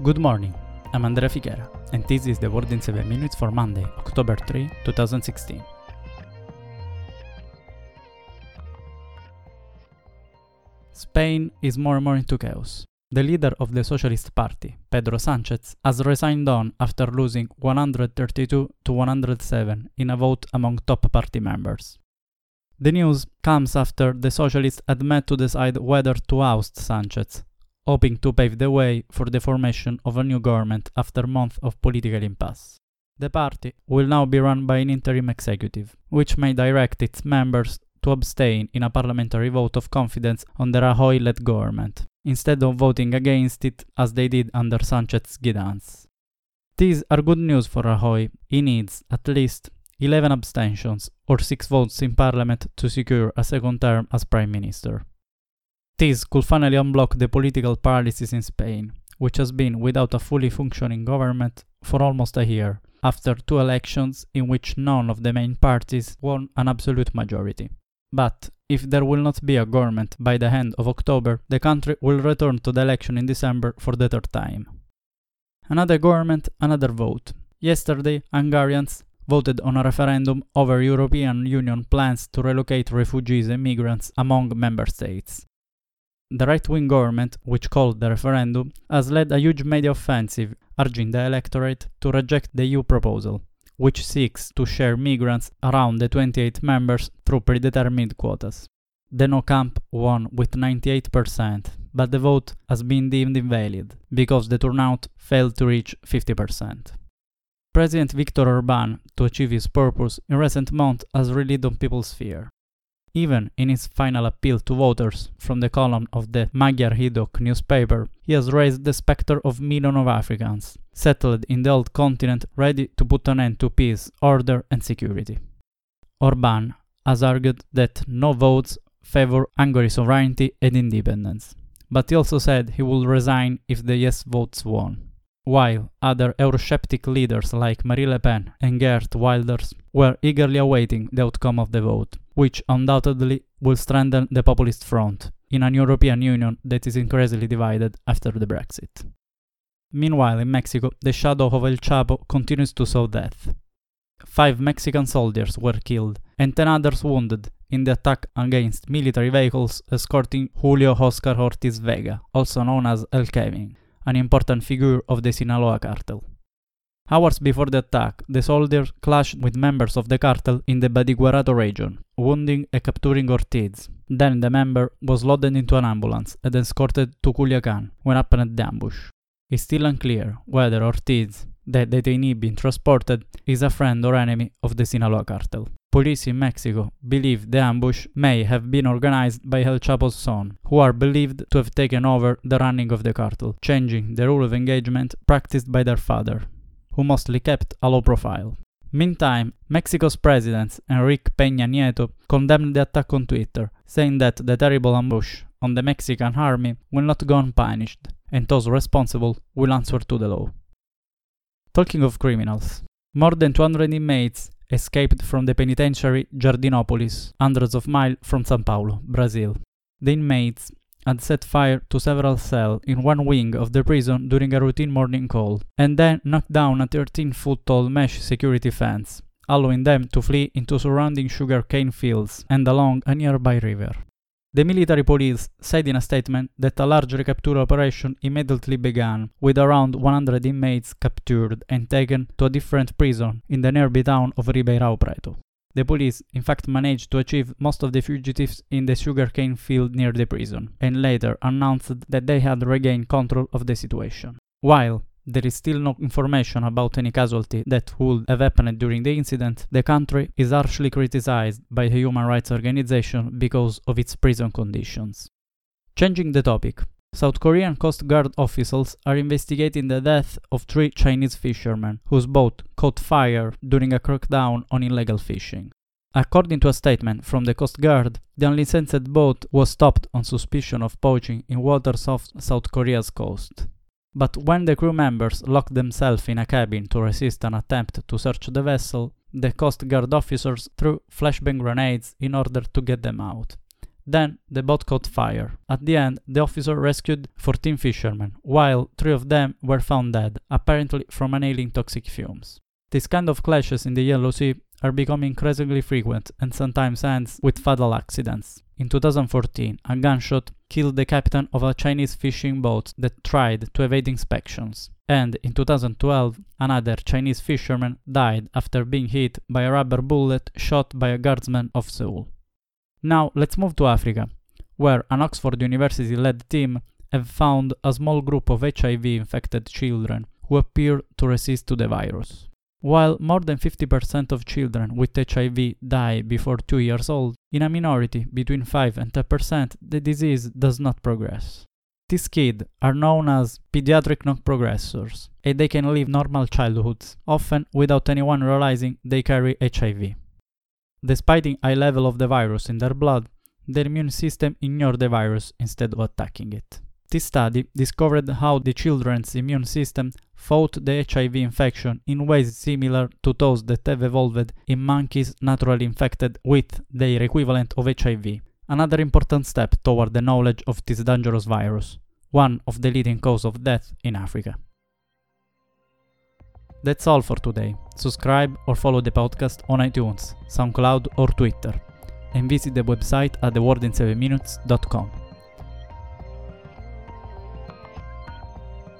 Good morning, I'm Andrea Fichera, and this is the World in 7 Minutes for Monday, October 3, 2016. Spain is more and more into chaos. The leader of the Socialist Party, Pedro Sanchez, has resigned on after losing 132 to 107 in a vote among top party members. The news comes after the Socialists had met to decide whether to oust Sanchez, hoping to pave the way for the formation of a new government after months of political impasse. The party will now be run by an interim executive, which may direct its members to abstain in a parliamentary vote of confidence on the Rajoy led government, instead of voting against it as they did under Sanchez's guidance. These are good news for Rajoy. He needs at least 11 abstentions or 6 votes in parliament to secure a second term as prime minister. This could finally unblock the political paralysis in Spain, which has been without a fully functioning government for almost a year, after two elections in which none of the main parties won an absolute majority. But if there will not be a government by the end of October, the country will return to the election in December for the third time. Another government, another vote. Yesterday, Hungarians voted on a referendum over European Union plans to relocate refugees and migrants among member states. The right wing government, which called the referendum, has led a huge media offensive urging the electorate to reject the EU proposal, which seeks to share migrants around the 28 members through predetermined quotas. The no camp won with 98%, but the vote has been deemed invalid because the turnout failed to reach 50%. President Viktor Orban, to achieve his purpose, in recent months has relied on people's fear. Even in his final appeal to voters from the column of the Magyar Idők newspaper, he has raised the specter of millions of Africans, settled in the old continent ready to put an end to peace, order and security. Orban has argued that no votes favor Hungary's sovereignty and independence, but he also said he would resign if the yes votes won while other Eurosceptic leaders like Marine Le Pen and Geert Wilders were eagerly awaiting the outcome of the vote, which undoubtedly will strengthen the populist front in an European Union that is increasingly divided after the Brexit. Meanwhile, in Mexico, the shadow of El Chapo continues to sow death. Five Mexican soldiers were killed and ten others wounded in the attack against military vehicles escorting Julio Oscar Ortiz Vega, also known as El Kevin, an important figure of the Sinaloa cartel. Hours before the attack, the soldiers clashed with members of the cartel in the Badiraguato region, wounding and capturing Ortiz. Then the member was loaded into an ambulance and escorted to Culiacan when happened the ambush. It's still unclear whether Ortiz, the detainee being transported, is a friend or enemy of the Sinaloa cartel. Police in Mexico believe the ambush may have been organized by El Chapo's son, who are believed to have taken over the running of the cartel, changing the rule of engagement practiced by their father, who mostly kept a low profile. Meantime, Mexico's president, Enrique Peña Nieto, condemned the attack on Twitter, saying that the terrible ambush on the Mexican army will not go unpunished, and those responsible will answer to the law. Talking of criminals, more than 200 inmates escaped from the penitentiary Jardinopolis, hundreds of miles from Sao Paulo, Brazil. The inmates had set fire to several cells in one wing of the prison during a routine morning call, and then knocked down a 13 foot tall mesh security fence, allowing them to flee into surrounding sugar cane fields and along a nearby river. The military police said in a statement that a large recapture operation immediately began, with around 100 inmates captured and taken to a different prison in the nearby town of Ribeirão Preto. The police, in fact, managed to achieve most of the fugitives in the sugarcane field near the prison, and later announced that they had regained control of the situation. While there is still no information about any casualty that would have happened during the incident. The country is harshly criticized by the human rights organization because of its prison conditions. Changing the topic, South Korean Coast Guard officials are investigating the death of three Chinese fishermen whose boat caught fire during a crackdown on illegal fishing. According to a statement from the Coast Guard, the unlicensed boat was stopped on suspicion of poaching in waters off South Korea's coast. But when the crew members locked themselves in a cabin to resist an attempt to search the vessel, the Coast Guard officers threw flashbang grenades in order to get them out. Then the boat caught fire. At the end, the officer rescued 14 fishermen, while three of them were found dead, apparently from inhaling toxic fumes. These kind of clashes in the Yellow Sea are becoming increasingly frequent and sometimes ends with fatal accidents. In 2014, a gunshot killed the captain of a Chinese fishing boat that tried to evade inspections. And in 2012, another Chinese fisherman died after being hit by a rubber bullet shot by a guardsman of Seoul. Now let's move to Africa, where an Oxford University led team have found a small group of HIV infected children who appear to resist to the virus. While more than 50% of children with HIV die before 2 years old, in a minority between 5 and 10% the disease does not progress. These kids are known as pediatric non-progressors, and they can live normal childhoods, often without anyone realizing they carry HIV. Despite the high level of the virus in their blood, their immune system ignores the virus instead of attacking it. This study discovered how the children's immune system fought the HIV infection in ways similar to those that have evolved in monkeys naturally infected with their equivalent of HIV. Another important step toward the knowledge of this dangerous virus, one of the leading causes of death in Africa. That's all for today. Subscribe or follow the podcast on iTunes, SoundCloud, or Twitter, and visit the website at theworldin7minutes.com.